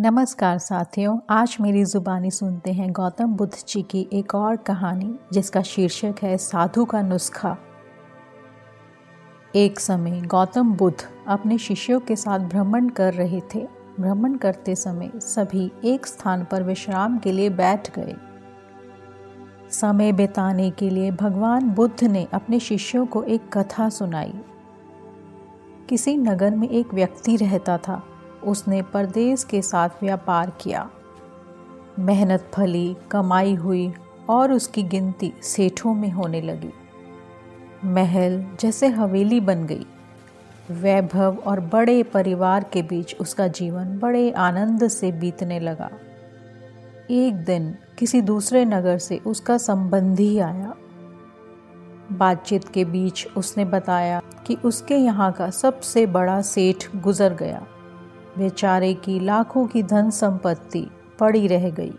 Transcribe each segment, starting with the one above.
नमस्कार साथियों, आज मेरी ज़ुबानी सुनते हैं गौतम बुद्ध जी की एक और कहानी, जिसका शीर्षक है साधु का नुस्खा। एक समय गौतम बुद्ध अपने शिष्यों के साथ भ्रमण कर रहे थे। भ्रमण करते समय सभी एक स्थान पर विश्राम के लिए बैठ गए। समय बिताने के लिए भगवान बुद्ध ने अपने शिष्यों को एक कथा सुनाई। किसी नगर में एक व्यक्ति रहता था। उसने परदेश के साथ व्यापार किया। मेहनत फली, कमाई हुई और उसकी गिनती सेठों में होने लगी। महल जैसे हवेली बन गई। वैभव और बड़े परिवार के बीच उसका जीवन बड़े आनंद से बीतने लगा। एक दिन किसी दूसरे नगर से उसका संबंधी आया। बातचीत के बीच उसने बताया कि उसके यहाँ का सबसे बड़ा सेठ गुजर गया। बेचारे की लाखों की धन संपत्ति पड़ी रह गई।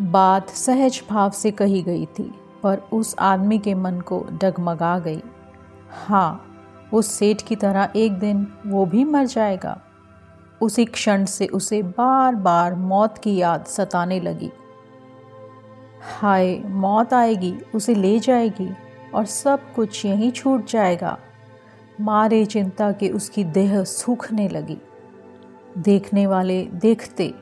बात सहज भाव से कही गई थी, पर उस आदमी के मन को डगमगा गई। हाँ उस सेठ की तरह एक दिन वो भी मर जाएगा। उसी क्षण से उसे बार बार मौत की याद सताने लगी। हाय, मौत आएगी, उसे ले जाएगी और सब कुछ यहीं छूट जाएगा। मारे चिंता के उसकी देह सूखने लगी। देखने वाले देखते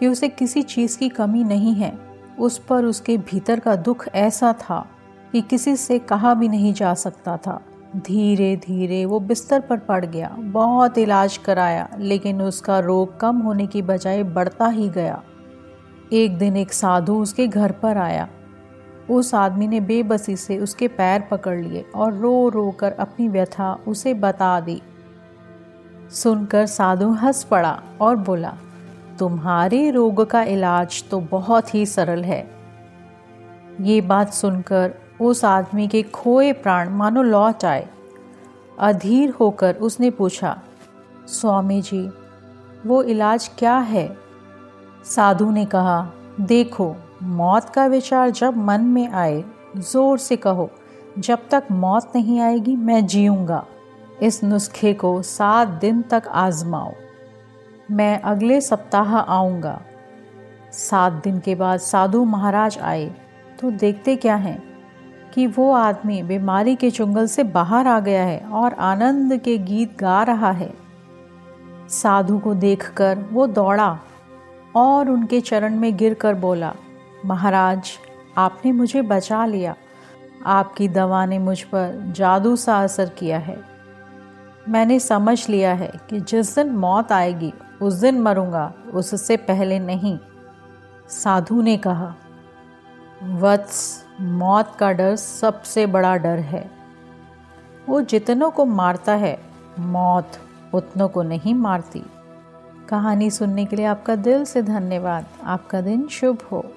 कि उसे किसी चीज़ की कमी नहीं है। उस पर उसके भीतर का दुख ऐसा था कि किसी से कहा भी नहीं जा सकता था। धीरे धीरे वो बिस्तर पर पड़ गया, बहुत इलाज कराया, लेकिन उसका रोग कम होने की बजाय बढ़ता ही गया। एक दिन एक साधु उसके घर पर आया। उस आदमी ने बेबसी से उसके पैर पकड़ लिए और रो रो कर अपनी व्यथा उसे बता दी। सुनकर साधु हंस पड़ा और बोला, तुम्हारे रोग का इलाज तो बहुत ही सरल है। ये बात सुनकर उस आदमी के खोए प्राण मानो लौट आए। अधीर होकर उसने पूछा, स्वामी जी, वो इलाज क्या है? साधु ने कहा, देखो, मौत का विचार जब मन में आए, ज़ोर से कहो, जब तक मौत नहीं आएगी, मैं जीऊँगा। इस नुस्खे को सात दिन तक आजमाओ। मैं अगले सप्ताह आऊँगा। सात दिन के बाद साधु महाराज आए तो देखते क्या हैं कि वो आदमी बीमारी के चुंगल से बाहर आ गया है और आनंद के गीत गा रहा है। साधु को देखकर वो दौड़ा और उनके चरण में गिरकर बोला, महाराज, आपने मुझे बचा लिया। आपकी दवा ने मुझ पर जादू सा असर किया है। मैंने समझ लिया है कि जिस दिन मौत आएगी, उस दिन मरूँगा, उससे पहले नहीं, साधु ने कहा। वत्स, मौत का डर सबसे बड़ा डर है। वो जितनों को मारता है, मौत उतनों को नहीं मारती। कहानी सुनने के लिए आपका दिल से धन्यवाद। आपका दिन शुभ हो।